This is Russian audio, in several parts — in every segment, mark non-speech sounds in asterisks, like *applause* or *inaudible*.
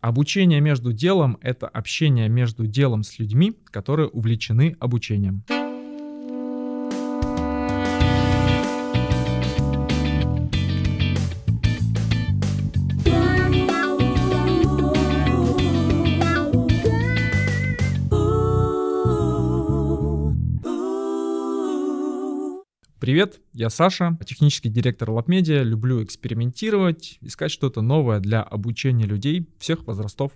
Обучение между делом — это общение между делом с людьми, которые увлечены обучением. Привет, я Саша, технический директор LabMedia. Люблю экспериментировать, искать что-то новое для обучения людей всех возрастов.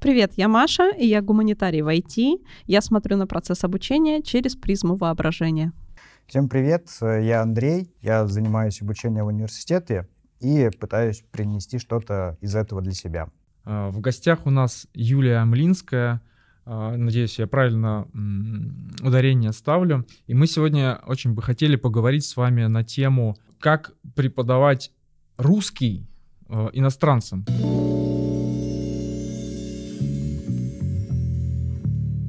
Привет, я Маша, и я гуманитарий в IT. Я смотрю на процесс обучения через призму воображения. Всем привет, я Андрей, я занимаюсь обучением в университете и пытаюсь принести что-то из этого для себя. А, в гостях у нас Юлия Амлинская, а, надеюсь, я правильно ударение ставлю. И мы сегодня очень бы хотели поговорить с вами на тему, как преподавать русский э, иностранцам.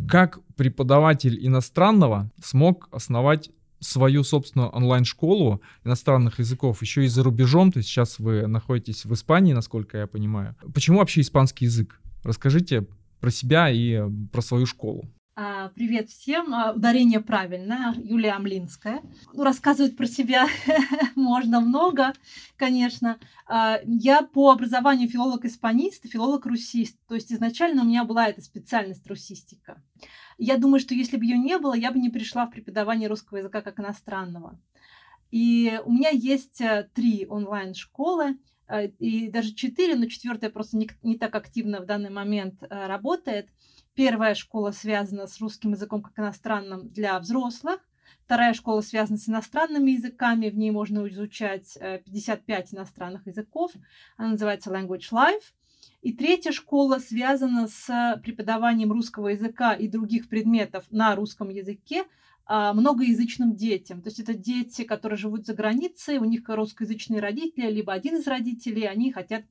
Как преподаватель иностранного смог основать свою собственную онлайн-школу иностранных языков еще и за рубежом, то есть сейчас вы находитесь в Испании, насколько я понимаю. Почему вообще испанский язык? Расскажите про себя и э, про свою школу. А, привет всем. А, ударение правильно. Юлия Амлинская. Ну, рассказывать про себя *laughs* можно много, конечно. А, я по образованию филолог-испанист, филолог-русист. То есть изначально у меня была эта специальность русистика. Я думаю, что если бы ее не было, я бы не пришла в преподавание русского языка как иностранного. И у меня есть э, три онлайн-школы. А, и даже четыре, но четвертая просто не, не так активно в данный момент а, работает. Первая школа связана с русским языком как иностранным для взрослых. Вторая школа связана с иностранными языками, в ней можно изучать 55 э, иностранных языков, она называется Language Life. И третья школа связана с преподаванием русского языка и других предметов на русском языке многоязычным детям. То есть это дети, которые живут за границей, у них русскоязычные родители, либо один из родителей, они хотят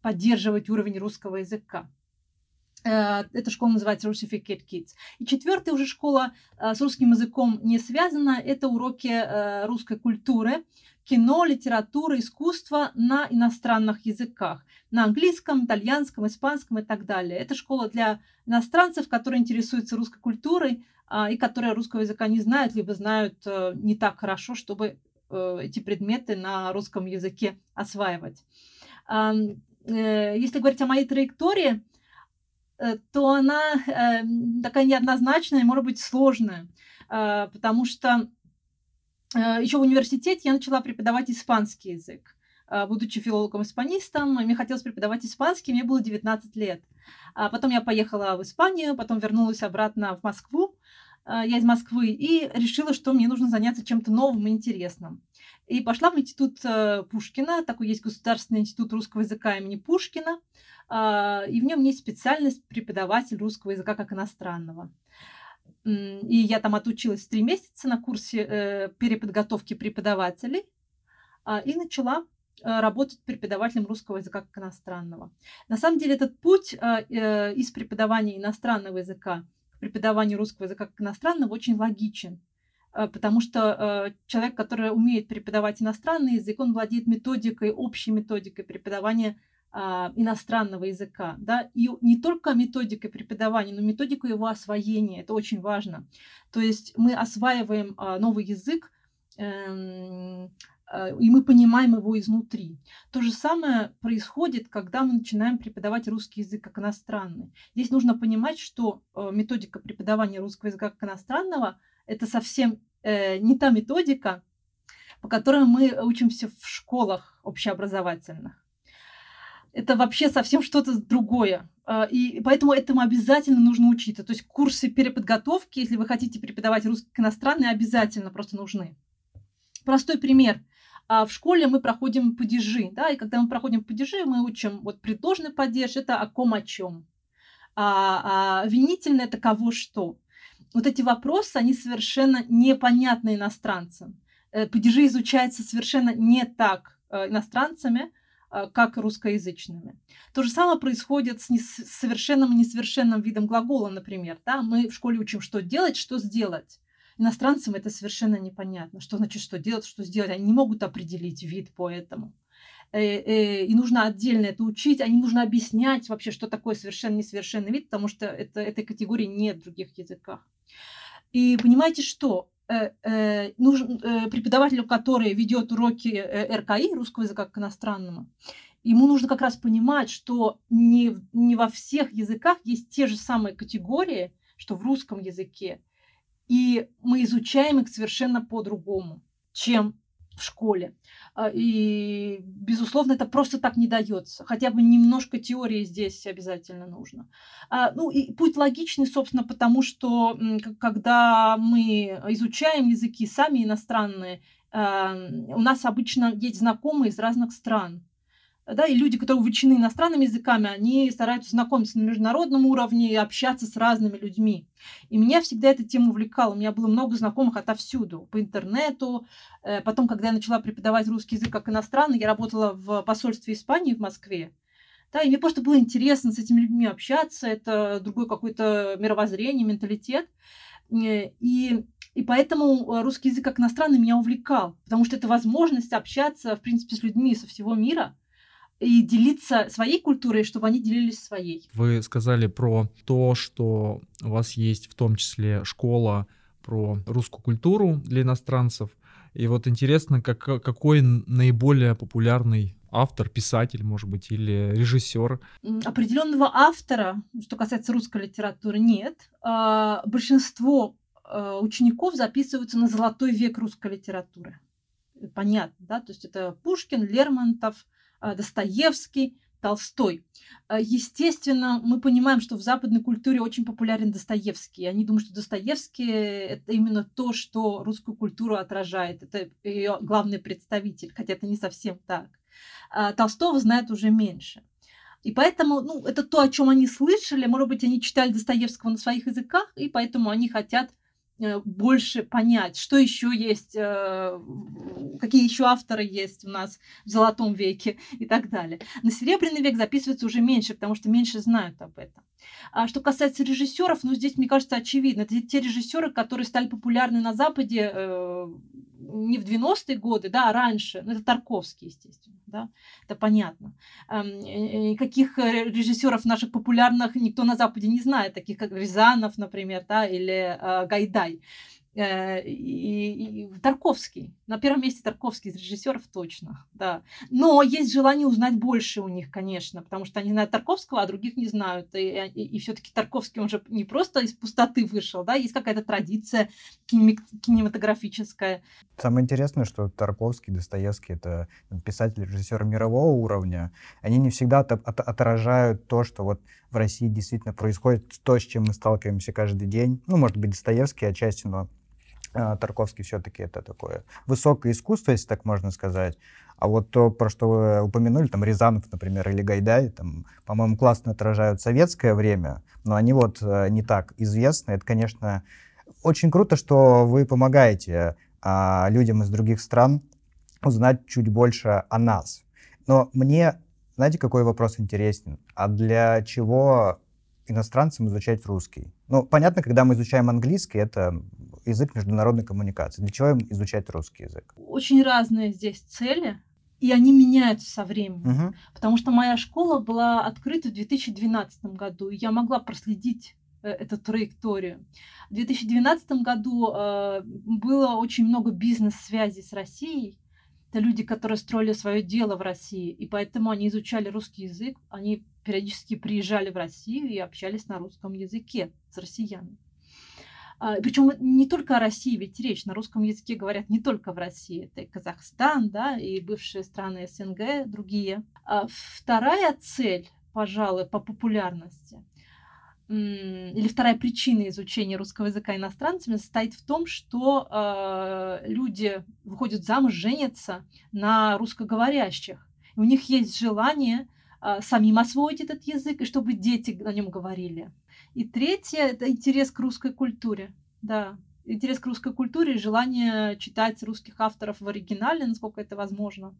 поддерживать уровень русского языка. Э, эта школа называется Russificate Kids. И четвертая уже школа э, с русским языком не связана. Это уроки э, русской культуры, кино, литература, искусство на иностранных языках. На английском, итальянском, испанском и так далее. Это школа для иностранцев, которые интересуются русской культурой, а, и которые русского языка не знают, либо знают э, не так хорошо, чтобы э, эти предметы на русском языке осваивать. Э, если говорить о моей траектории, то она такая неоднозначная может быть, сложная, потому что еще в университете я начала преподавать испанский язык. Будучи филологом-испанистом, мне хотелось преподавать испанский, мне было 19 лет. А потом я поехала в Испанию, потом вернулась обратно в Москву. А, я из Москвы, и решила, что мне нужно заняться чем-то новым и интересным. И пошла в институт э, Пушкина, такой есть Государственный институт русского языка имени Пушкина, а, и в нем есть специальность преподаватель русского языка как иностранного. И я там отучилась три месяца на курсе э, переподготовки преподавателей а, и начала э, работать преподавателем русского языка как иностранного. На самом деле этот путь из преподавания иностранного языка преподаванию русского языка как иностранного очень логичен, э, потому что э, человек, который умеет преподавать иностранный язык, он владеет методикой, общей методикой преподавания а, иностранного языка, да, и не только методикой преподавания, но методикой его освоения, это очень важно. То есть мы осваиваем а, новый язык, эм, и мы понимаем его изнутри. То же самое происходит, когда мы начинаем преподавать русский язык как иностранный. Здесь нужно понимать, что э, методика преподавания русского языка как иностранного – это совсем э, не та методика, по которой мы учимся в школах общеобразовательных. Это вообще совсем что-то другое. И поэтому этому обязательно нужно учиться. То есть курсы переподготовки, если вы хотите преподавать русский как иностранный, обязательно просто нужны. Простой пример. А в школе мы проходим падежи, да, и когда мы проходим падежи, мы учим вот предложный падеж, это о ком о чем. А, а винительное это кого что. Вот эти вопросы, они совершенно непонятны иностранцам. Э, падежи изучаются совершенно не так э, иностранцами, э, как русскоязычными. То же самое происходит с совершенным и несовершенным видом глагола, например. Да? Мы в школе учим, что делать, что сделать. Иностранцам это совершенно непонятно. Что значит, что делать, что сделать. Они не могут определить вид по этому. э, э, и нужно отдельно это учить, а не нужно объяснять вообще, что такое совершенно несовершенный вид, потому что это, этой категории нет в других языках. И понимаете, что э, нужен, преподавателю, который ведет уроки РКИ, русского языка как иностранного, ему нужно как раз понимать, что не, не во всех языках есть те же самые категории, что в русском языке. И мы изучаем их совершенно по-другому, чем в школе. А, и, безусловно, это просто так не дается. Хотя бы немножко теории здесь обязательно нужно. А, ну и путь логичный, собственно, потому что когда мы изучаем языки сами иностранные, а, у нас обычно есть знакомые из разных стран да, и люди, которые увлечены иностранными языками, они стараются знакомиться на международном уровне и общаться с разными людьми. И меня всегда эта тема увлекала. У меня было много знакомых отовсюду, по интернету. Э, потом, когда я начала преподавать русский язык как иностранный, я работала в посольстве Испании в Москве. Да, и мне просто было интересно с этими людьми общаться. Это другой какой-то мировоззрение, менталитет. Э, и и поэтому русский язык как иностранный меня увлекал, потому что это возможность общаться, в принципе, с людьми со всего мира – и делиться своей культурой, чтобы они делились своей. Вы сказали про то, что у вас есть в том числе школа про русскую культуру для иностранцев. И вот интересно, как, какой наиболее популярный автор, писатель, может быть, или режиссер? Определенного автора, что касается русской литературы, нет. А, большинство а, учеников записываются на золотой век русской литературы. Понятно, да? То есть это Пушкин, Лермонтов, Достоевский, Толстой. А, естественно, мы понимаем, что в западной культуре очень популярен Достоевский. Они думают, что Достоевский – это именно то, что русскую культуру отражает. Это ее главный представитель, хотя это не совсем так. А Толстого знают уже меньше. И поэтому, ну, это то, о чем они слышали. Может быть, они читали Достоевского на своих языках, и поэтому они хотят Э, больше понять, что еще есть, э, какие еще авторы есть у нас в Золотом веке и так далее. На Серебряный век записывается уже меньше, потому что меньше знают об этом. А что касается режиссеров, ну здесь, мне кажется, очевидно. Это те режиссеры, которые стали популярны на Западе э, не в 90-е годы, да, а раньше. Ну, это Тарковский, естественно, да, это понятно. Эм, каких э, режиссеров наших популярных никто на Западе не знает, таких как Рязанов, например, да, или э, Гайдай. Э, и, и Тарковский. На первом месте Тарковский из режиссеров точно, да. Но есть желание узнать больше у них, конечно, потому что они знают Тарковского, а других не знают. И, и, и все-таки Тарковский, он же не просто из пустоты вышел, да, есть какая-то традиция кинематографическая. Самое интересное, что Тарковский, Достоевский — это писатели, режиссеры мирового уровня. Они не всегда от, от, отражают то, что вот в России действительно происходит, то, с чем мы сталкиваемся каждый день. Ну, может быть, Достоевский отчасти, но Тарковский все-таки это такое высокое искусство, если так можно сказать. А вот то, про что вы упомянули, там Рязанов, например, или Гайдай, там, по-моему, классно отражают советское время, но они вот э, не так известны. Это, конечно, очень круто, что вы помогаете а, людям из других стран узнать чуть больше о нас. Но мне, знаете, какой вопрос интересен? А для чего иностранцам изучать русский? Ну, понятно, когда мы изучаем английский, это язык международной коммуникации. Для чего им изучать русский язык? Очень разные здесь цели, и они меняются со временем. Угу. Потому что моя школа была открыта в 2012 году, и я могла проследить э, эту траекторию. В 2012 году э, было очень много бизнес-связей с Россией. Это люди, которые строили свое дело в России, и поэтому они изучали русский язык, они периодически приезжали в Россию и общались на русском языке с россиянами. А, Причем не только о России, ведь речь на русском языке говорят не только в России, это и Казахстан, да, и бывшие страны СНГ, другие. А вторая цель, пожалуй, по популярности или вторая причина изучения русского языка иностранцами состоит в том, что э, люди выходят замуж, женятся на русскоговорящих. У них есть желание э, самим освоить этот язык, и чтобы дети на нем говорили. И третье – это интерес к русской культуре. Да, интерес к русской культуре и желание читать русских авторов в оригинале, насколько это возможно,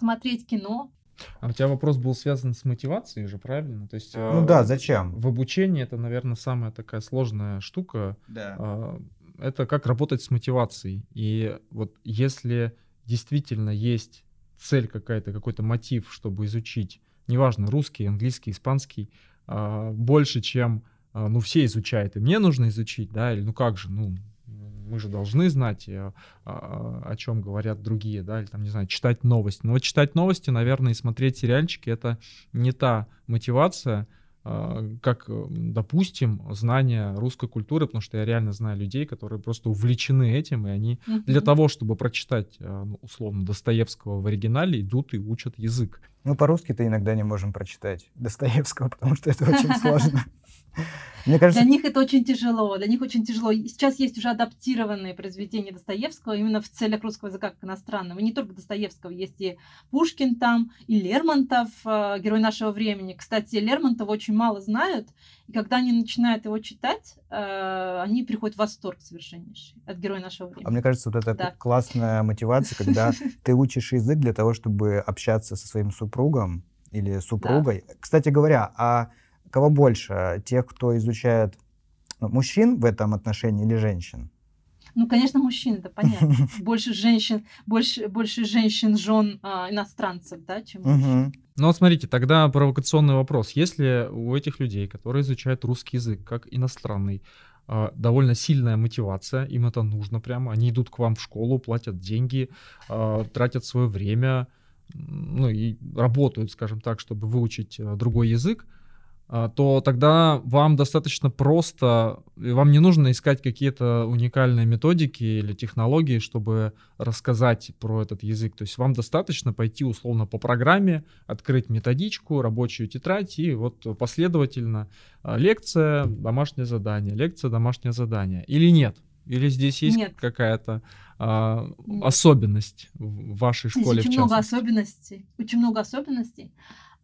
смотреть кино. А у тебя вопрос был связан с мотивацией же, правильно? То есть, ну э, да, зачем? В обучении это, наверное, самая такая сложная штука. Да. Э, это как работать с мотивацией. И вот если действительно есть цель какая-то, какой-то мотив, чтобы изучить, неважно, русский, английский, испанский, а, больше, чем, ну, все изучают, и мне нужно изучить, да, или ну как же, ну, мы же должны знать, э, о, о чем говорят другие, да, или там, не знаю, читать новости. Но вот читать новости, наверное, и смотреть сериальчики — это не та мотивация, а, как, допустим, знание русской культуры, потому что я реально знаю людей, которые просто увлечены этим, и они uh-huh. для того, чтобы прочитать, а, ну, условно, Достоевского в оригинале, идут и учат язык. Ну, по-русски-то иногда не можем прочитать Достоевского, потому что это очень сложно. *laughs* Мне кажется... Для них это очень тяжело, для них очень тяжело. Сейчас есть уже адаптированные произведения Достоевского именно в целях русского языка как иностранного. И не только Достоевского, есть и Пушкин там, и Лермонтов, э, герой нашего времени. Кстати, Лермонтова очень мало знают, и когда они начинают его читать, э, они приходят в восторг совершеннейший от героя нашего времени. А мне кажется, вот это да. классная мотивация, когда *laughs* ты учишь язык для того, чтобы общаться со своим супругом или супругой. Кстати говоря, а Кого больше? Тех, кто изучает ну, мужчин в этом отношении или женщин? Ну, конечно, мужчин, это понятно. *laughs* Больше женщин, больше, больше женщин, жен а, иностранцев, да, чем мужчин. Ну вот смотрите, тогда провокационный вопрос. Если у этих людей, которые изучают русский язык как иностранный, а, довольно сильная мотивация, им это нужно прямо, они идут к вам в школу, платят деньги, а, тратят свое время, ну и работают, скажем так, чтобы выучить другой язык, то тогда вам достаточно просто, вам не нужно искать какие-то уникальные методики или технологии, чтобы рассказать про этот язык. То есть вам достаточно пойти условно по программе, открыть методичку, рабочую тетрадь и вот последовательно а, лекция, домашнее задание, лекция, домашнее задание. Или нет? Или здесь есть нет. какая-то а, особенность в вашей школе? Здесь очень много особенностей. Очень много особенностей.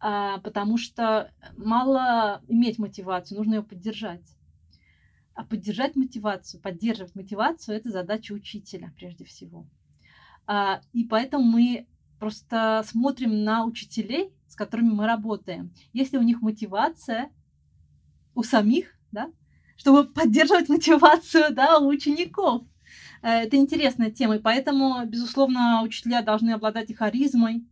А, потому что мало иметь мотивацию, нужно ее поддержать. А поддержать мотивацию, поддерживать мотивацию – это задача учителя прежде всего. А, и поэтому мы просто смотрим на учителей, с которыми мы работаем. Если у них мотивация у самих, да, чтобы поддерживать мотивацию да, у учеников. Э, это интересная тема, и поэтому, безусловно, учителя должны обладать и харизмой,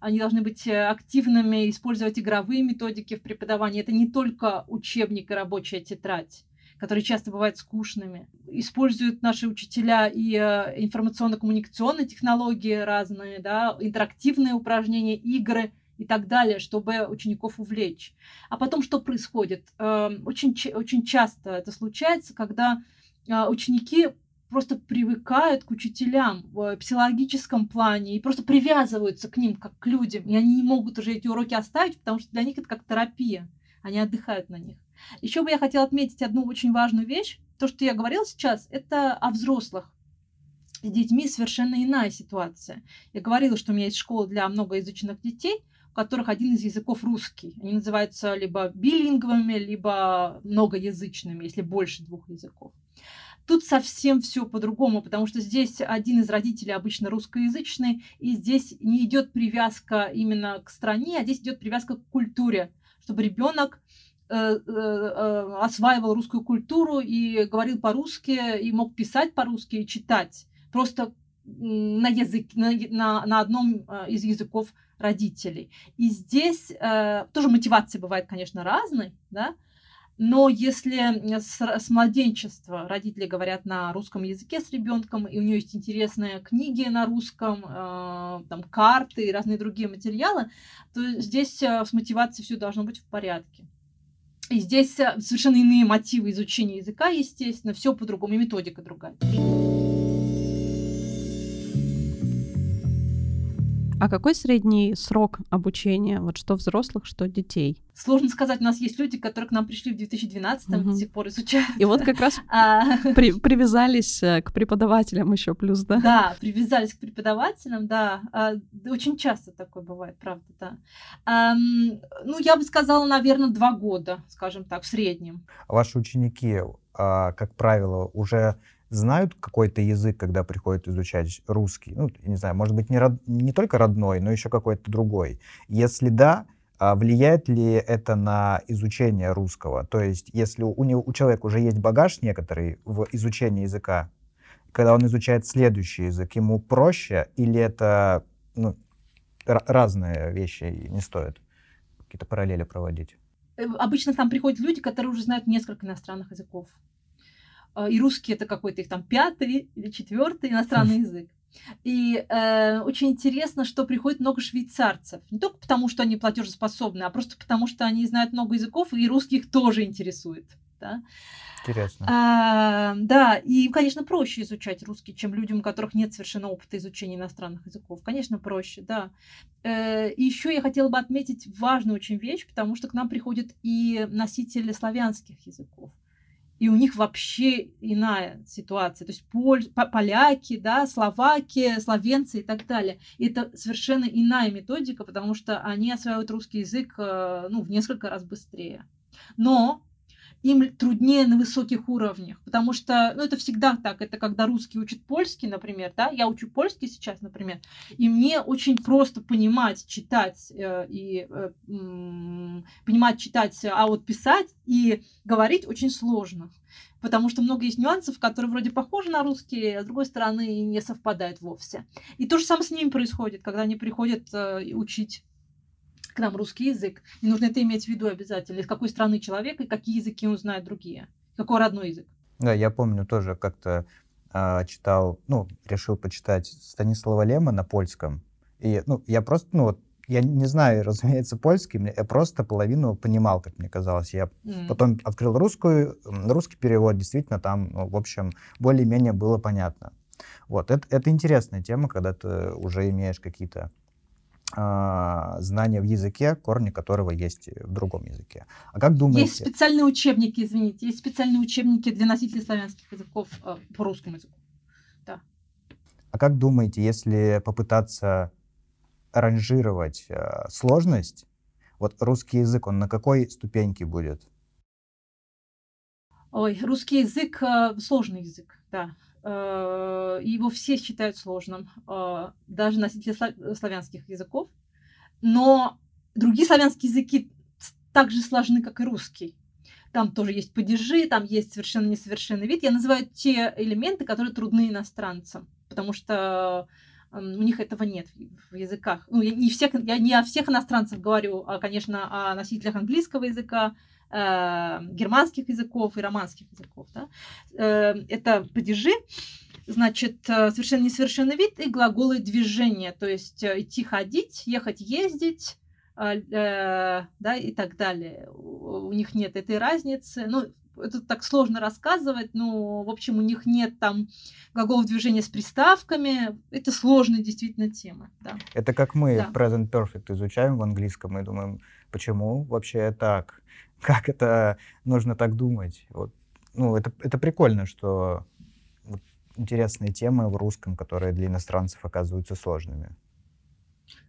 они должны быть э, активными, использовать игровые методики в преподавании. Это не только учебник и рабочая тетрадь которые часто бывают скучными. Используют наши учителя и э, информационно-коммуникационные технологии разные, да, интерактивные упражнения, игры и так далее, чтобы учеников увлечь. А потом что происходит? Эм, очень, очень часто это случается, когда э, ученики просто привыкают к учителям в психологическом плане и просто привязываются к ним как к людям. И они не могут уже эти уроки оставить, потому что для них это как терапия. Они отдыхают на них. Еще бы я хотела отметить одну очень важную вещь. То, что я говорила сейчас, это о взрослых. С детьми совершенно иная ситуация. Я говорила, что у меня есть школа для многоязычных детей, у которых один из языков русский. Они называются либо билингвами, либо многоязычными, если больше двух языков. Тут совсем все по-другому, потому что здесь один из родителей обычно русскоязычный, и здесь не идет привязка именно к стране, а здесь идет привязка к культуре, чтобы ребенок э, э, э, осваивал русскую культуру и говорил по-русски, и мог писать по-русски и читать. Просто на язык, на, на, на одном из языков родителей. И здесь э, тоже мотивация бывает, конечно, разной, да, но если с, с младенчества родители говорят на русском языке с ребенком, и у нее есть интересные книги на русском, э, там карты и разные другие материалы, то здесь э, с мотивацией все должно быть в порядке. И здесь э, совершенно иные мотивы изучения языка, естественно, все по-другому, и методика другая. А какой средний срок обучения? Вот что взрослых, что детей? Сложно сказать. У нас есть люди, которые к нам пришли в 2012 угу. до сих пор изучают. И вот как раз *laughs* а. при, привязались э, к преподавателям еще плюс, да? Да, привязались к преподавателям, да. А, очень часто такое бывает, правда, да. Ну, я бы сказала, наверное, два года, скажем так, в среднем. Ваши ученики, а, как правило, уже знают какой-то язык, когда приходят изучать русский? Ну, не знаю, может быть, не, род... не только родной, но еще какой-то другой. Если да, а влияет ли это на изучение русского? То есть, если у, него, у человека уже есть багаж некоторый в изучении языка, когда он изучает следующий язык, ему проще или это ну, разные вещи, не стоит какие-то параллели проводить. Э, обычно там приходят люди, которые уже знают несколько иностранных языков. А, и русский это какой-то их там пятый или четвертый иностранный язык. И э, очень интересно, что приходит много швейцарцев. Не только потому, что они платежеспособны, а просто потому, что они знают много языков, и русский их тоже интересует. Да? Интересно. А, да, и, конечно, проще изучать русский, чем людям, у которых нет совершенно опыта изучения иностранных языков. Конечно, проще, да. Э, и еще я хотела бы отметить важную очень вещь, потому что к нам приходят и носители славянских языков и у них вообще иная ситуация. То есть поль, поляки, да, словаки, словенцы и так далее. Это совершенно иная методика, потому что они осваивают русский язык э, ну, в несколько раз быстрее. Но им труднее на высоких уровнях, потому что, ну, это всегда так, это когда русский учит польский, например, да, я учу польский сейчас, например, и мне очень просто понимать, читать э, и э, понимать, читать, а вот писать и говорить очень сложно, потому что много есть нюансов, которые вроде похожи на русский, а с другой стороны не совпадают вовсе. И то же самое с ними происходит, когда они приходят э, учить к нам русский язык. И нужно это иметь в виду обязательно. Из какой страны человек и какие языки он знает другие. Какой родной язык. Да, я помню тоже как-то э, читал, ну, решил почитать Станислава Лема на польском. И, ну, я просто, ну, вот, я не знаю, *laughs* разумеется, польский, я просто половину понимал, как мне казалось. Я mm. потом открыл русскую, русский перевод, действительно, там, ну, в общем, более-менее было понятно. Вот, это, это интересная тема, когда ты уже имеешь какие-то знания в языке, корни которого есть в другом языке. А как думаете? Есть специальные учебники, извините, есть специальные учебники для носителей славянских языков э, по русскому языку. Да. А как думаете, если попытаться ранжировать э, сложность, вот русский язык, он на какой ступеньке будет? Ой, русский язык э, сложный язык, да. Э, его все считают сложным, э, даже носители славянских языков. Но другие славянские языки так же сложны, как и русский. Там тоже есть падежи, там есть совершенно несовершенный вид. Я называю те элементы, которые трудны иностранцам, потому что у них этого нет в языках. Ну, я не, всех, я не о всех иностранцах говорю, а, конечно, о носителях английского языка, э, германских языков и романских языков. Да? Э, это падежи, значит, э, совершенно несовершенный вид и глаголы движения, то есть э, идти, ходить, ехать, ездить, э, да, и так далее. У них нет этой разницы. Ну, это так сложно рассказывать, но, в общем, у них нет там глаголов движения с приставками. Это сложная действительно тема. Да. Это как мы да. present perfect изучаем в английском и думаем, почему вообще так? Как это нужно так думать. Вот. Ну, это, это прикольно, что вот, интересные темы в русском, которые для иностранцев оказываются сложными.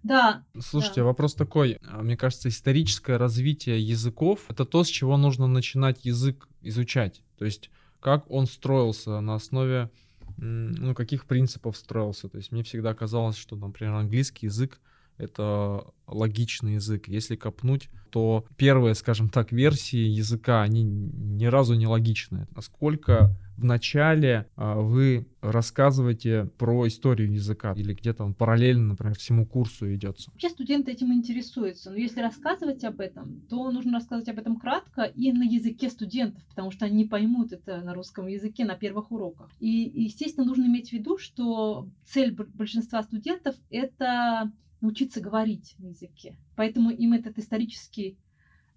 Да. Слушайте, да. вопрос такой. А, мне кажется, историческое развитие языков — это то, с чего нужно начинать язык изучать. То есть как он строился на основе ну, каких принципов строился. То есть мне всегда казалось, что, например, английский язык — это логичный язык. Если копнуть, то первые, скажем так, версии языка, они ни разу не логичны. Насколько в начале а, вы рассказываете про историю языка или где-то он параллельно, например, всему курсу идется? Вообще студенты этим интересуются, но если рассказывать об этом, то нужно рассказывать об этом кратко и на языке студентов, потому что они поймут это на русском языке на первых уроках. И, естественно, нужно иметь в виду, что цель большинства студентов — это научиться говорить на языке. Поэтому им этот исторический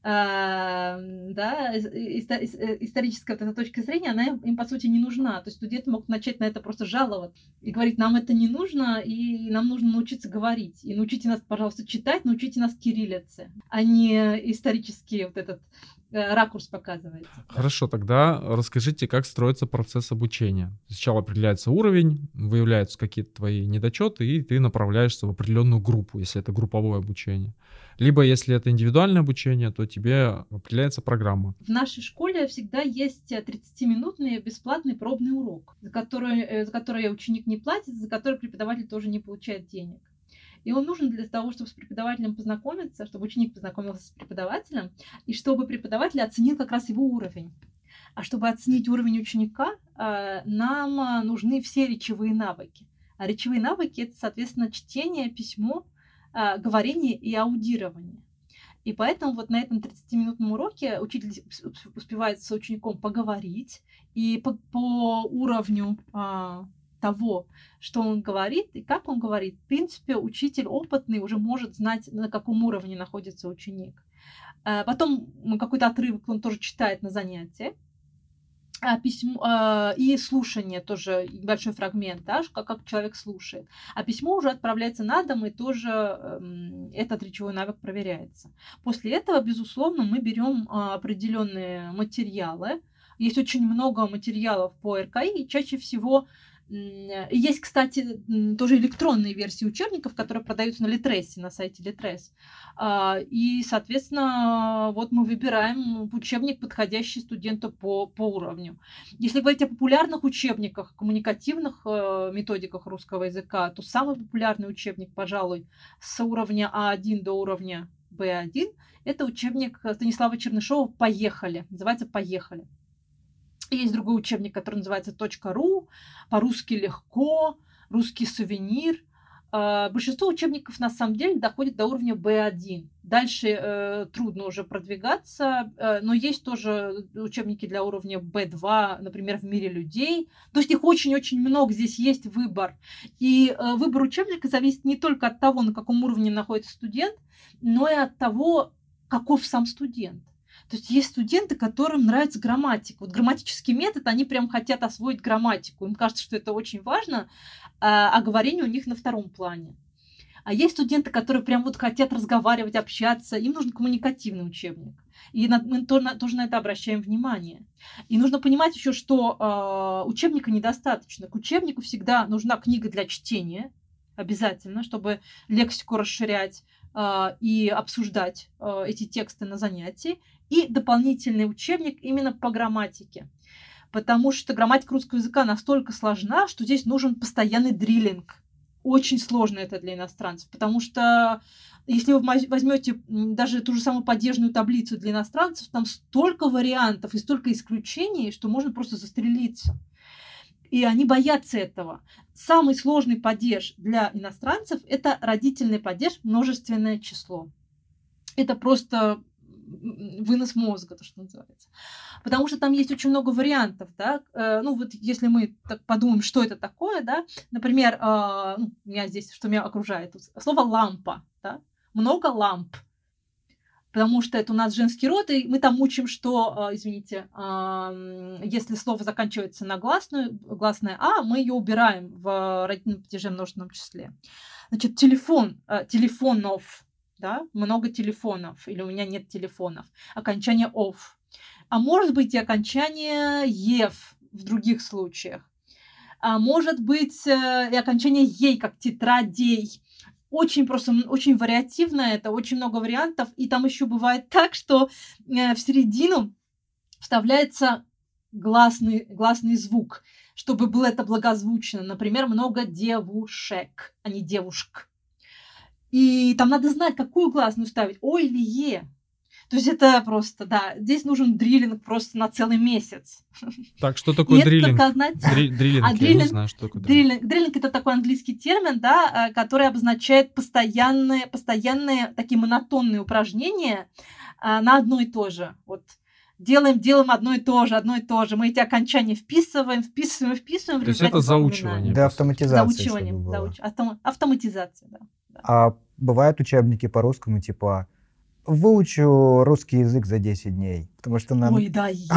да, историческая вот эта точка зрения, она им, по сути, не нужна. То есть студенты могут начать на это просто жаловаться и говорить, нам это не нужно, и нам нужно научиться говорить. И научите нас, пожалуйста, читать, научите нас кириллице, а не исторический вот этот Э, ракурс показывает. Хорошо, тогда расскажите, как строится процесс обучения. Сначала определяется уровень, выявляются какие-то твои недочеты, и ты направляешься в определенную группу, если это групповое обучение. Либо, если это индивидуальное обучение, то тебе определяется программа. В нашей школе всегда есть 30-минутный бесплатный пробный урок, за который, э, за который ученик не платит, за который преподаватель тоже не получает денег. И он нужен для того, чтобы с преподавателем познакомиться, чтобы ученик познакомился с преподавателем, и чтобы преподаватель оценил как раз его уровень. А чтобы оценить уровень ученика, э, нам э, нужны все речевые навыки. А речевые навыки это, соответственно, чтение, письмо, а, говорение и аудирование. И поэтому вот на этом 30-минутном уроке учитель успевает с учеником поговорить, и по, по уровню а, того, что он говорит и как он говорит, в принципе, учитель опытный уже может знать, на каком уровне находится ученик. А потом какой-то отрывок он тоже читает на занятии, а, письмо а, и слушание тоже большой фрагмент, да, как, как человек слушает. А письмо уже отправляется на дом, и тоже э, этот речевой навык проверяется. После этого, безусловно, мы берем а, определенные материалы. Есть очень много материалов по РКИ, и чаще всего есть, кстати, тоже электронные версии учебников, которые продаются на Литресе, на сайте Литрес. А, и, соответственно, вот мы выбираем учебник, подходящий студенту по, по уровню. Если говорить о популярных учебниках, коммуникативных э, методиках русского языка, то самый популярный учебник, пожалуй, с уровня А1 до уровня Б1, это учебник Станислава Чернышова «Поехали». Называется «Поехали». Есть другой учебник, который называется .ру, по-русски легко, русский сувенир. А, большинство учебников на самом деле доходит до уровня B1. Дальше э, трудно уже продвигаться, э, но есть тоже учебники для уровня B2, например, в мире людей. То есть их очень-очень много, здесь есть выбор. И э, выбор учебника зависит не только от того, на каком уровне находится студент, но и от того, каков сам студент. То есть есть студенты, которым нравится грамматика. Вот грамматический метод, они прям хотят освоить грамматику. Им кажется, что это очень важно, а, говорение у них на втором плане. А есть студенты, которые прям вот хотят разговаривать, общаться. Им нужен коммуникативный учебник. И мы тоже на это обращаем внимание. И нужно понимать еще, что э, учебника недостаточно. К учебнику всегда нужна книга для чтения, обязательно, чтобы лексику расширять э, и обсуждать э, эти тексты на занятии и дополнительный учебник именно по грамматике. Потому что грамматика русского языка настолько сложна, что здесь нужен постоянный дриллинг. Очень сложно это для иностранцев, потому что если вы возьмете даже ту же самую падежную таблицу для иностранцев, там столько вариантов и столько исключений, что можно просто застрелиться. И они боятся этого. Самый сложный падеж для иностранцев – это родительный падеж множественное число. Это просто вынос мозга, то, что называется. Потому что там есть очень много вариантов, да, э, ну вот если мы так подумаем, что это такое, да, например, э, ну, меня здесь, что меня окружает, слово лампа, да, много ламп, потому что это у нас женский род, и мы там учим, что, э, извините, если слово заканчивается на гласную, гласное «а», мы ее убираем в родительном падеже множественном числе. Значит, телефон, телефонов, да, много телефонов, или у меня нет телефонов. Окончание off. А может быть и окончание ев в других случаях. А может быть э, и окончание ей, как тетрадей. Очень просто, очень вариативно это, очень много вариантов. И там еще бывает *laughs* так, что э, в середину вставляется гласный, гласный звук, чтобы было это благозвучно. Например, много девушек, а не девушек. И там надо знать, какую гласную ставить, О или Е. То есть это просто, да, здесь нужен дриллинг просто на целый месяц. Так, что такое и дриллинг? Знать... Дри- *laughs* дриллинг, а я дриллинг, не знаю, что такое дриллинг. Дриллинг, это такой английский термин, да, э, который обозначает постоянные, постоянные такие монотонные упражнения а, на одно и то же. Вот делаем, делаем одно и то же, одно и то же. Мы эти окончания вписываем, вписываем, вписываем. То есть это заучивание. Да, автоматизация. Заучивание, зауч... Автом... автоматизация, да. А бывают учебники по-русскому, типа выучу русский язык за 10 дней. Потому что нам... Ой, да, есть.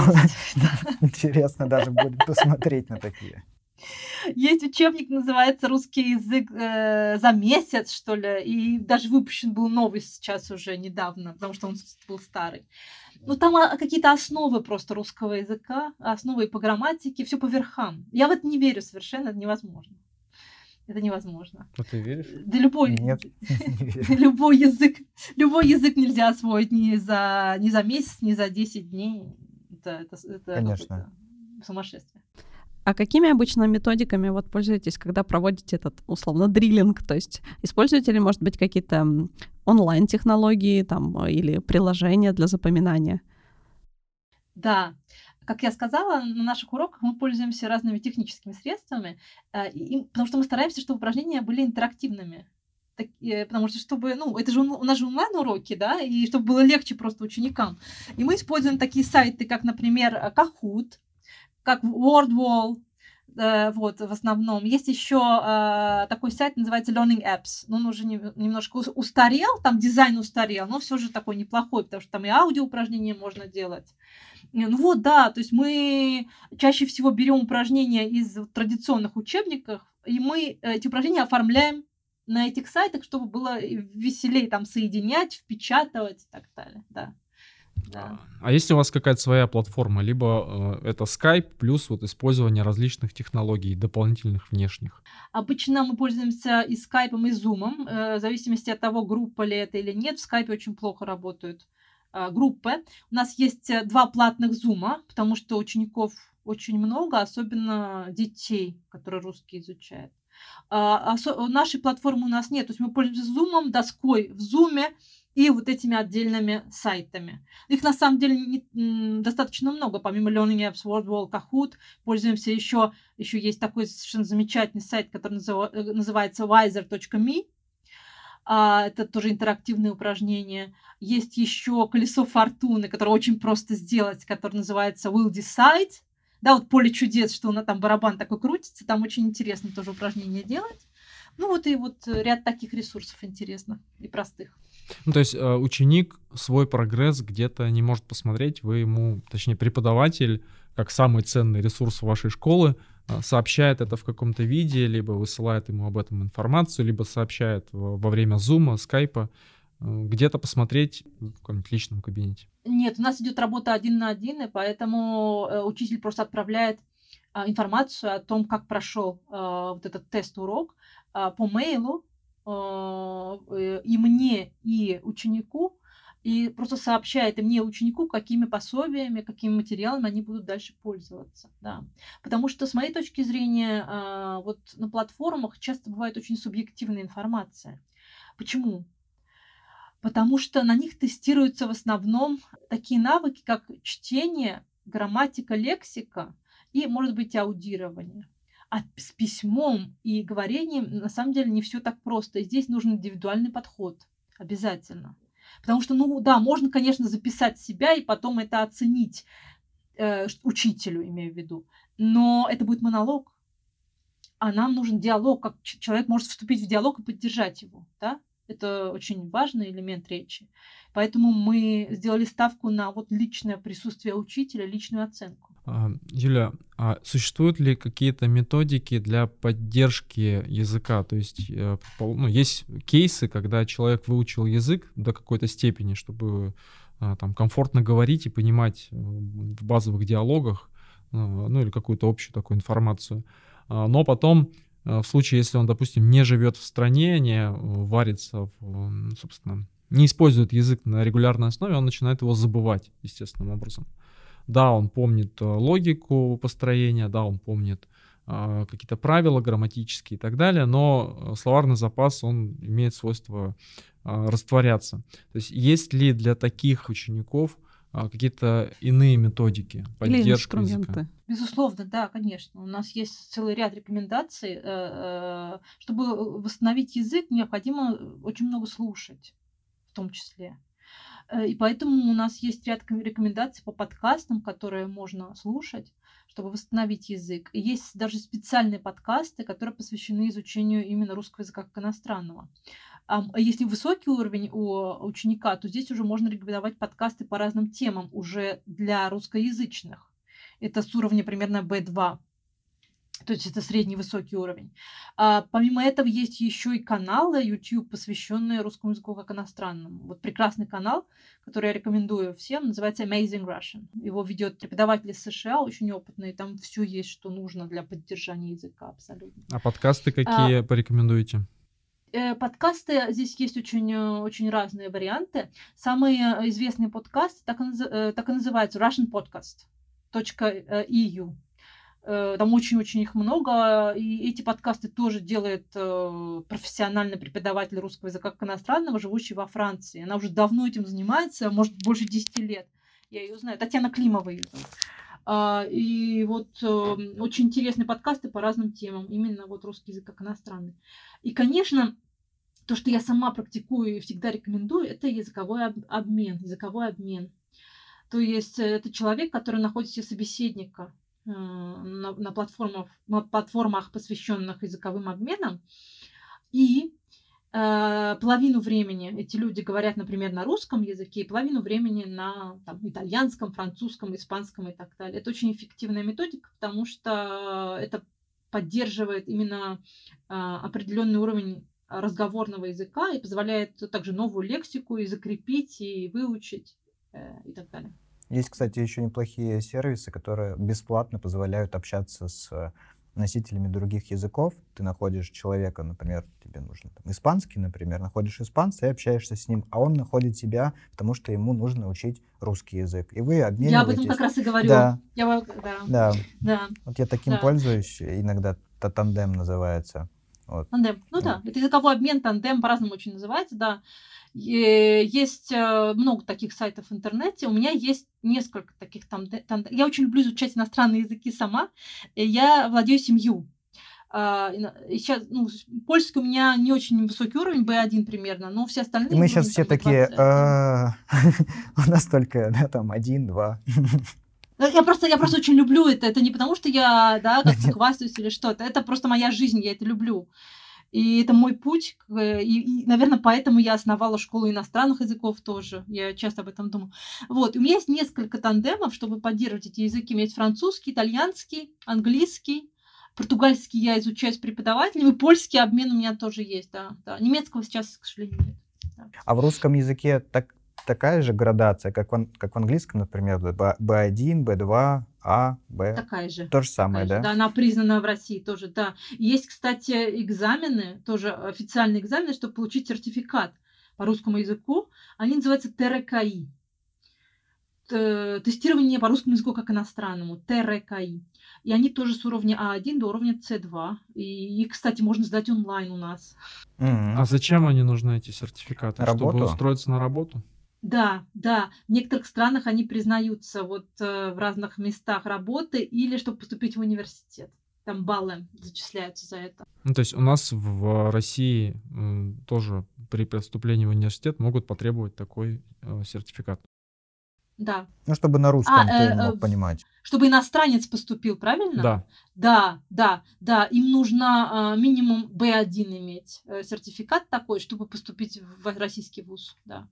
*laughs* Интересно даже будет посмотреть на такие. Есть учебник, называется «Русский язык э, за месяц», что ли, и даже выпущен был новый сейчас уже недавно, потому что он был старый. Ну, там а, какие-то основы просто русского языка, основы по грамматике, все по верхам. Я в это не верю совершенно, это невозможно. Это невозможно. А ты веришь? Да любой, Нет, *laughs* *laughs* любой язык, любой язык нельзя освоить ни за, ни за месяц, ни за 10 дней. Это, это, это Конечно. сумасшествие. А какими обычно методиками вот пользуетесь, когда проводите этот условно дриллинг? То есть используете ли, может быть, какие-то онлайн-технологии там или приложения для запоминания? Да, как я сказала, на наших уроках мы пользуемся разными техническими средствами, э, потому что мы стараемся, чтобы упражнения были интерактивными. э, потому что чтобы, ну, это же у нас же онлайн-уроки, да, и чтобы было легче просто ученикам. И мы используем такие сайты, как, например, Kahoot, как WordWall, вот, в основном. Есть еще э, такой сайт, называется Learning Apps. Но он уже не, немножко устарел, там дизайн устарел, но все же такой неплохой, потому что там и аудио упражнения можно делать. Ну вот, да, то есть мы чаще всего берем упражнения из традиционных учебников, и мы эти упражнения оформляем на этих сайтах, чтобы было веселее там соединять, впечатывать и так далее, да. Да. А если у вас какая-то своя платформа, либо э, это Skype плюс вот использование различных технологий дополнительных внешних? Обычно мы пользуемся и Skype, и Zoom, э, в зависимости от того, группа ли это или нет. В Skype очень плохо работают э, группы. У нас есть э, два платных Zoom, потому что учеников очень много, особенно детей, которые русский изучают. А, нашей платформы у нас нет. То есть мы пользуемся Zoom, доской в Zoom и вот этими отдельными сайтами. Их на самом деле не, достаточно много. Помимо Learning Apps, WordWall, Kahoot, пользуемся еще, еще есть такой совершенно замечательный сайт, который э, называется wiser.me. А, это тоже интерактивные упражнения. Есть еще колесо фортуны, которое очень просто сделать, которое называется Will Decide да, вот поле чудес, что у нас там барабан такой крутится, там очень интересно тоже упражнение делать. Ну вот и вот ряд таких ресурсов интересных и простых. Ну, то есть э, ученик свой прогресс где-то не может посмотреть, вы ему, точнее, преподаватель, как самый ценный ресурс вашей школы, э, сообщает это в каком-то виде, либо высылает ему об этом информацию, либо сообщает во время зума, скайпа, э, где-то посмотреть в каком-нибудь личном кабинете. Нет, у нас идет работа один на один, и поэтому учитель просто отправляет информацию о том, как прошел вот этот тест-урок по мейлу и мне, и ученику, и просто сообщает и мне, ученику, какими пособиями, какими материалами они будут дальше пользоваться. Да. Потому что, с моей точки зрения, вот на платформах часто бывает очень субъективная информация. Почему? потому что на них тестируются в основном такие навыки, как чтение, грамматика, лексика и, может быть, аудирование. А с письмом и говорением на самом деле не все так просто. И здесь нужен индивидуальный подход обязательно. Потому что, ну да, можно, конечно, записать себя и потом это оценить э, учителю, имею в виду. Но это будет монолог. А нам нужен диалог, как человек может вступить в диалог и поддержать его. Да? Это очень важный элемент речи. Поэтому мы сделали ставку на вот личное присутствие учителя, личную оценку. А, Юля, а существуют ли какие-то методики для поддержки языка? То есть э, ну, есть кейсы, когда человек выучил язык до какой-то степени, чтобы а, там комфортно говорить и понимать э, в базовых диалогах, э, ну или какую-то общую такую информацию. Но потом Э, в случае, если он, допустим, не живет в стране, не варится, в, собственно, не использует язык на регулярной основе, он начинает его забывать естественным образом. Да, он помнит э, логику построения, да, он помнит какие-то правила грамматические и так далее, но словарный запас, он имеет свойство растворяться. То есть есть ли для таких учеников какие-то иные методики поддержки Или инструменты. Языка. Безусловно, да, конечно. У нас есть целый ряд рекомендаций. Э, э, чтобы восстановить язык, необходимо очень много слушать, в том числе. Э, и поэтому у нас есть ряд рекомендаций по подкастам, которые можно слушать, чтобы восстановить язык. И есть даже специальные подкасты, которые посвящены изучению именно русского языка как иностранного. А если высокий уровень у ученика, то здесь уже можно рекомендовать подкасты по разным темам уже для русскоязычных. Это с уровня примерно B2. То есть это средний высокий уровень. А, помимо этого есть еще и каналы YouTube, посвященные русскому языку как иностранному. Вот прекрасный канал, который я рекомендую всем, называется Amazing Russian. Его ведет преподаватель из США, очень опытный. Там все есть, что нужно для поддержания языка абсолютно. А подкасты какие а, порекомендуете? Э, подкасты, здесь есть очень, э, очень разные варианты. Самый э, известный подкаст так и, так и называется Russian Podcast. .eu. Там очень-очень их много, и эти подкасты тоже делает профессиональный преподаватель русского языка как иностранного, живущий во Франции. Она уже давно этим занимается, может, больше 10 лет. Я ее знаю. Татьяна Климова ее зовут. А, и вот очень интересные подкасты по разным темам, именно вот русский язык как иностранный. И, конечно, то, что я сама практикую и всегда рекомендую, это языковой обмен, языковой обмен. То есть это человек, который находит себе собеседника на, на, платформах, на платформах, посвященных языковым обменам, и э, половину времени эти люди говорят, например, на русском языке, и половину времени на там, итальянском, французском, испанском и так далее. Это очень эффективная методика, потому что это поддерживает именно э, определенный уровень разговорного языка и позволяет также новую лексику и закрепить, и выучить э, и так далее. Есть, кстати, еще неплохие сервисы, которые бесплатно позволяют общаться с носителями других языков. Ты находишь человека, например, тебе нужно там, испанский, например, находишь испанца и общаешься с ним, а он находит тебя, потому что ему нужно учить русский язык. И вы обмениваетесь. Я об этом как раз и говорю. Да. Я, да. да. да. Вот я таким да. пользуюсь, иногда тандем называется. Вот. Тандем. Ну да, это языковой обмен, тандем по-разному очень называется, да. Есть э, много таких сайтов в интернете. У меня есть несколько таких там. Я очень люблю изучать иностранные языки сама. Я владею семью. А, сейчас, ну, польский у меня не очень высокий уровень, B1 примерно, но все остальные... И мы сейчас все такие, «А, *laughs* у нас только, да, там, один, два. *laughs* Я просто, я просто очень люблю это. Это не потому, что я, да, как-то хвастаюсь или что-то. Это просто моя жизнь, я это люблю. И это мой путь. И, и, наверное, поэтому я основала школу иностранных языков тоже. Я часто об этом думаю. Вот. И у меня есть несколько тандемов, чтобы поддерживать эти языки. У меня есть французский, итальянский, английский. Португальский я изучаю с преподавателями. И обмен у меня тоже есть, да. да. Немецкого сейчас, к сожалению, нет. Да. А в русском языке так, такая же градация, как в, как в английском, например, B1, B2, а, Б. Такая же. То же самое, да? Же. Да, она признана в России тоже, да. Есть, кстати, экзамены, тоже официальные экзамены, чтобы получить сертификат по русскому языку. Они называются ТРКИ. Тестирование по русскому языку как иностранному, ТРКИ. И они тоже с уровня А1 до уровня С2. И их, кстати, можно сдать онлайн у нас. Mm-hmm. А зачем они нужны, эти сертификаты? Работу? Чтобы устроиться на работу? Да, да. В некоторых странах они признаются вот э, в разных местах работы или чтобы поступить в университет. Там баллы зачисляются за это. Ну, то есть у нас в России э, тоже при поступлении в университет могут потребовать такой э, сертификат. Да. Ну, чтобы на русском а, ты э, мог понимать. Чтобы иностранец поступил, правильно? Да. Да, да, да. Им нужно э, минимум B1 иметь э, сертификат такой, чтобы поступить в российский вуз, да.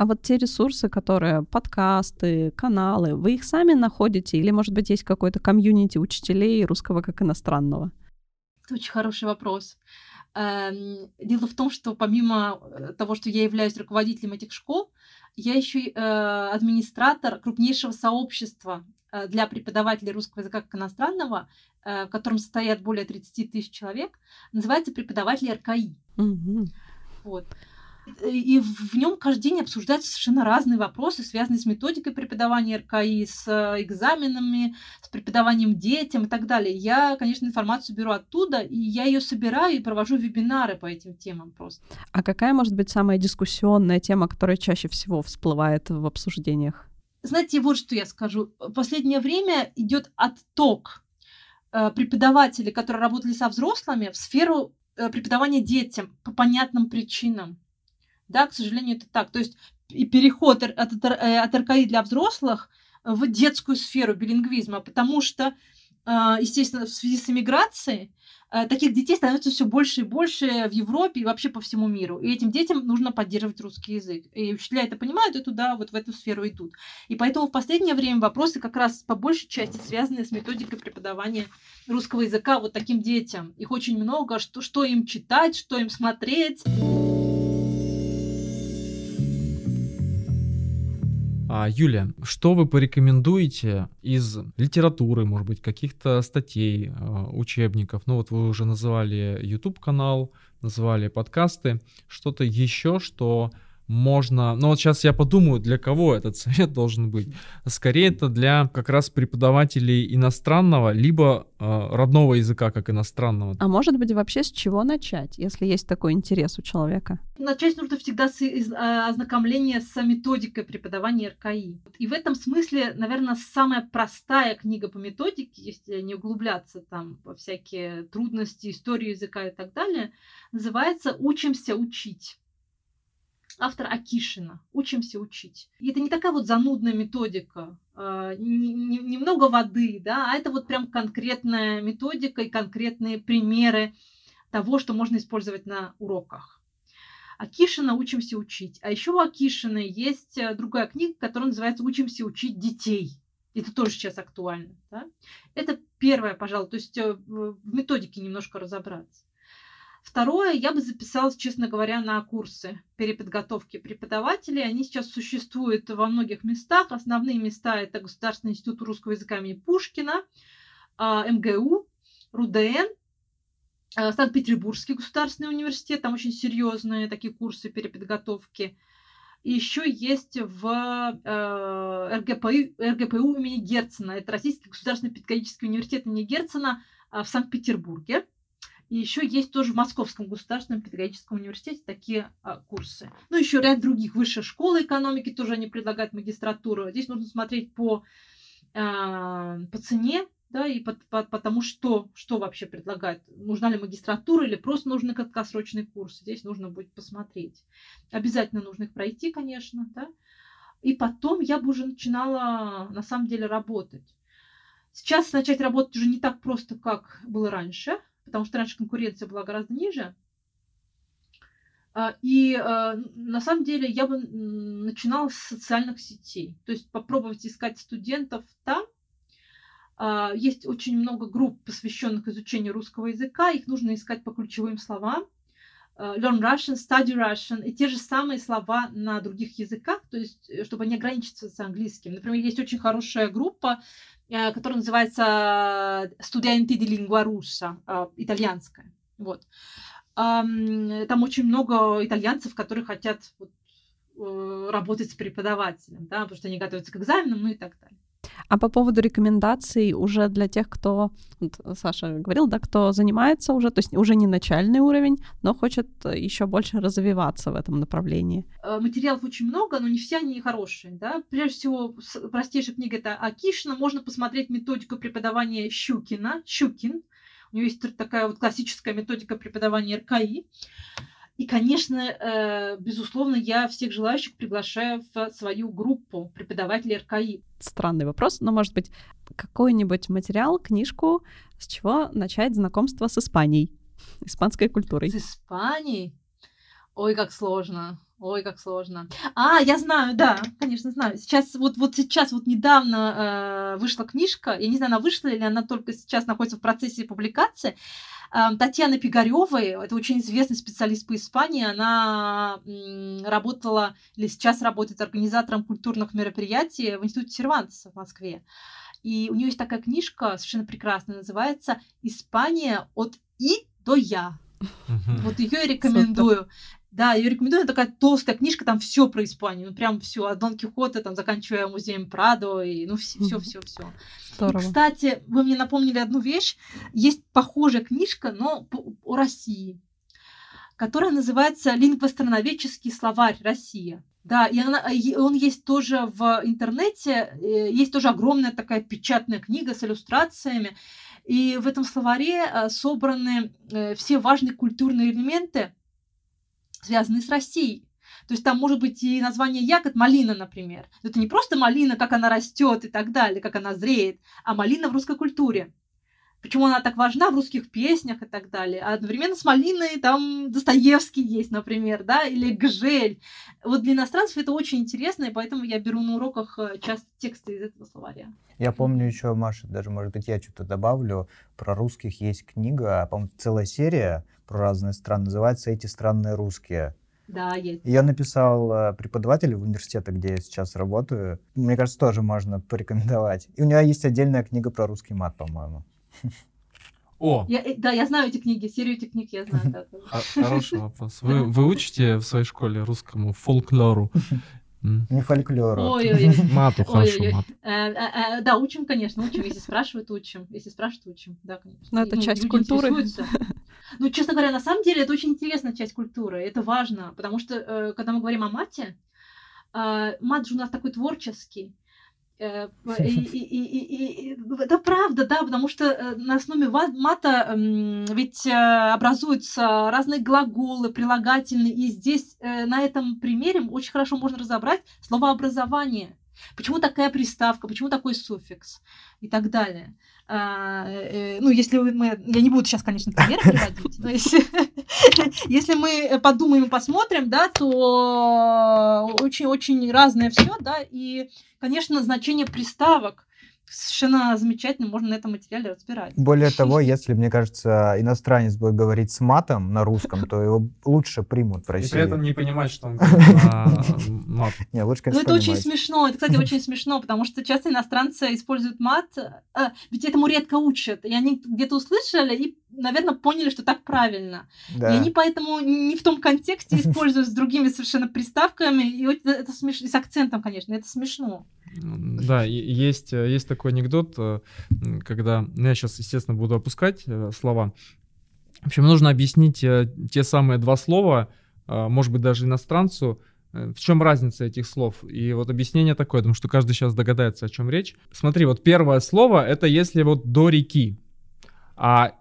А вот те ресурсы, которые подкасты, каналы, вы их сами находите или, может быть, есть какой-то комьюнити учителей русского как иностранного? Это очень хороший вопрос. Эм, дело в том, что помимо э, того, что я являюсь руководителем этих школ, я еще и э, администратор крупнейшего сообщества э, для преподавателей русского языка как иностранного, в котором состоят более 30 тысяч человек, называется преподаватели РКИ. Угу. Вот и в нем каждый день обсуждаются совершенно разные вопросы, связанные с методикой преподавания РКИ, с э, экзаменами, с преподаванием детям и так далее. Я, конечно, информацию беру оттуда, и я ее собираю и провожу вебинары по этим темам просто. А какая может быть самая дискуссионная тема, которая чаще всего всплывает в обсуждениях? Знаете, вот что я скажу. В последнее время идет отток э, преподавателей, которые работали со взрослыми, в сферу э, преподавания детям по понятным причинам. Да, к сожалению, это так. То есть и переход от, от, от РКИ для взрослых в детскую сферу билингвизма, потому что, а, естественно, в связи с эмиграцией а, таких детей становится все больше и больше в Европе и вообще по всему миру. И этим детям нужно поддерживать русский язык. И учителя это понимают и туда, вот в эту сферу идут. И поэтому в последнее время вопросы как раз по большей части связаны с методикой преподавания русского языка вот таким детям. Их очень много, что, что им читать, что им смотреть. А, Юля, что вы порекомендуете из литературы, может быть, каких-то статей, а, учебников? Ну вот вы уже называли YouTube-канал, называли подкасты. Что-то еще, что можно... Ну вот сейчас я подумаю, для кого этот совет должен быть. Скорее это для как раз преподавателей иностранного, либо э, родного языка как иностранного. А может быть вообще с чего начать, если есть такой интерес у человека? Начать нужно всегда с из- а, ознакомления с методикой преподавания РКИ. И в этом смысле, наверное, самая простая книга по методике, если не углубляться там во всякие трудности, историю языка и так далее, называется «Учимся учить» автор Акишина. Учимся учить. И это не такая вот занудная методика, э, немного воды, да, а это вот прям конкретная методика и конкретные примеры того, что можно использовать на уроках. Акишина «Учимся учить». А еще у Акишина есть э, другая книга, которая называется «Учимся учить детей». Это тоже сейчас актуально. Да? Это первое, пожалуй, то есть э, в методике немножко разобраться. Второе, я бы записалась, честно говоря, на курсы переподготовки преподавателей. Они сейчас существуют во многих местах. Основные места – это Государственный институт русского языка имени Пушкина, а, МГУ, РУДН, а, Санкт-Петербургский государственный университет. Там очень серьезные такие курсы переподготовки. И еще есть в э, РГПУ, РГПУ имени Герцена. Это Российский государственный педагогический университет имени Герцена а, в Санкт-Петербурге. И еще есть тоже в Московском государственном педагогическом университете такие а, курсы. Ну, еще ряд других высших школ экономики тоже они предлагают магистратуру. Здесь нужно смотреть по, а, по цене, да, и по, по, по тому, что, что вообще предлагают. Нужна ли магистратура или просто нужны краткосрочный курс. Здесь нужно будет посмотреть. Обязательно нужно их пройти, конечно, да. И потом я бы уже начинала на самом деле работать. Сейчас начать работать уже не так просто, как было раньше – потому что раньше конкуренция была гораздо ниже. А, и а, на самом деле я бы начинала с социальных сетей, то есть попробовать искать студентов там. А, есть очень много групп, посвященных изучению русского языка, их нужно искать по ключевым словам. Learn Russian, Study Russian, и те же самые слова на других языках, то есть э, чтобы не ограничиться с английским. Например, есть очень хорошая группа, Э, которая называется «Студенты di lingua russa», э, итальянская. Вот. Там очень много итальянцев, которые хотят вот, э, работать с преподавателем, да, потому что они готовятся к экзаменам, ну и так далее. А по поводу рекомендаций уже для тех, кто, вот Саша говорил, да, кто занимается уже, то есть уже не начальный уровень, но хочет еще больше развиваться в этом направлении. Э, материалов очень много, но не все они хорошие. Да? Прежде всего, простейшая книга это Акишина. Можно посмотреть методику преподавания Щукина. Щукин. У него есть такая вот классическая методика преподавания РКИ. И, конечно, э, безусловно, я всех желающих приглашаю в свою группу преподавателей РКИ. Странный вопрос, но, может быть, какой-нибудь материал, книжку, с чего начать знакомство с Испанией, *laughs* испанской культурой? С Испанией? Ой, как сложно. Ой, как сложно. А, я знаю, да, конечно, знаю. Сейчас, вот, вот сейчас, вот недавно э, вышла книжка, я не знаю, она вышла или она только сейчас находится в процессе публикации, Татьяна Пигаревой, это очень известный специалист по Испании, она работала или сейчас работает организатором культурных мероприятий в Институте Сервантеса в Москве. И у нее есть такая книжка совершенно прекрасная, называется «Испания от И до Я». Вот ее я рекомендую. Да, ее рекомендую. Это такая толстая книжка, там все про Испанию. Ну, прям все. От Дон Кихота, там, заканчивая музеем Прадо, и ну, все, все, все. И, кстати, вы мне напомнили одну вещь. Есть похожая книжка, но о России, которая называется «Лингвостроноведческий словарь Россия». Да, и, она, и он есть тоже в интернете, э, есть тоже огромная такая печатная книга с иллюстрациями. И в этом словаре э, собраны э, все важные культурные элементы, связанные с Россией. То есть там может быть и название ягод малина, например. Но это не просто малина, как она растет и так далее, как она зреет, а малина в русской культуре. Почему она так важна в русских песнях и так далее. А одновременно с малиной там Достоевский есть, например, да, или Гжель. Вот для иностранцев это очень интересно, и поэтому я беру на уроках э, часто тексты из этого словаря. Я помню еще, Маша, даже, может быть, я что-то добавлю. Про русских есть книга, по-моему, целая серия про разные страны. Называется «Эти странные русские». Да, есть. Ее написал э, преподаватель в университете, где я сейчас работаю. Мне кажется, тоже можно порекомендовать. И у него есть отдельная книга про русский мат, по-моему. О, Я, э, да, я знаю эти книги, серию этих книг я знаю. да, хороший вопрос. Вы, вы учите в своей школе русскому фольклору? Не фольклору. Ой-ой-ой. Мату, хорошо, Ой-ой-ой. мат. Э, э, э, Да, учим, конечно, учим. Если спрашивают, учим. Если спрашивают, учим. Да, конечно. Ну, это Ну, часть культуры. Ну, честно говоря, на самом деле это очень интересная часть культуры. Это важно, потому что, э, когда мы говорим о мате, э, мат же у нас такой творческий. Э, и- и- и- Это правда, да, потому что э, на основе мата ведь образуются разные глаголы, прилагательные, и здесь на этом примере очень хорошо можно разобрать словообразование. Почему такая приставка, почему такой суффикс и так далее. А, э, ну, если мы... Я не буду сейчас, конечно, примеры приводить, но если, *laughs* если мы подумаем и посмотрим, да, то очень-очень разное все, да, и, конечно, значение приставок совершенно замечательно можно на этом материале разбирать. Более *laughs* того, если, мне кажется, иностранец будет говорить с матом на русском, то его лучше примут в И России. при этом не понимать, что он *laughs* говорит мат. Не, лучше, Ну, конечно, это очень смешно. Это, кстати, очень *laughs* смешно, потому что часто иностранцы используют мат, а, ведь этому редко учат. И они где-то услышали и, наверное, поняли, что так правильно. Да. И они поэтому не в том контексте используют с другими совершенно приставками, и это смешно, и с акцентом, конечно, это смешно. Да, есть, э, есть такой анекдот, э, когда, ну, я сейчас, естественно, буду опускать э, слова. В общем, нужно объяснить те самые два слова, может быть, даже иностранцу, в чем разница этих слов. И вот объяснение такое, потому что каждый сейчас догадается, о чем речь. Смотри, вот первое слово это если вот до реки, а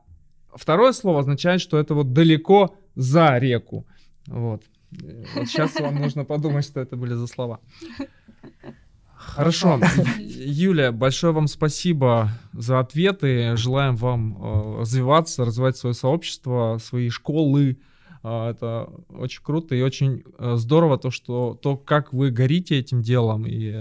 второе слово означает, что это вот далеко за реку. Вот. Вот сейчас вам нужно подумать, что это были за слова. Хорошо. Юлия, большое вам спасибо за ответы. Желаем вам э, развиваться, развивать свое сообщество, свои школы. Э, это очень круто и очень э, здорово то, что то, как вы горите этим делом и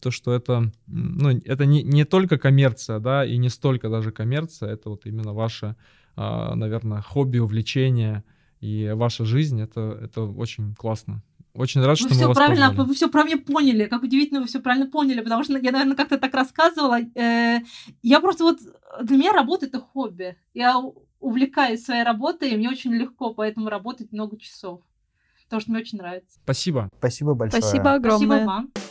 то, что это, ну, это не, не только коммерция, да, и не столько даже коммерция, это вот именно ваше, наверное, хобби, увлечение и ваша жизнь. Это, это очень классно. Очень рад, Вы что мы все вас правильно, позвали. вы все правильно поняли. Как удивительно, вы все правильно поняли, потому что я, наверное, как-то так рассказывала. Э, Я просто вот для меня работа это хобби. Я увлекаюсь своей работой, и мне очень легко поэтому работать много часов. Потому что мне очень нравится. Спасибо. Спасибо большое. Спасибо огромное. Спасибо вам.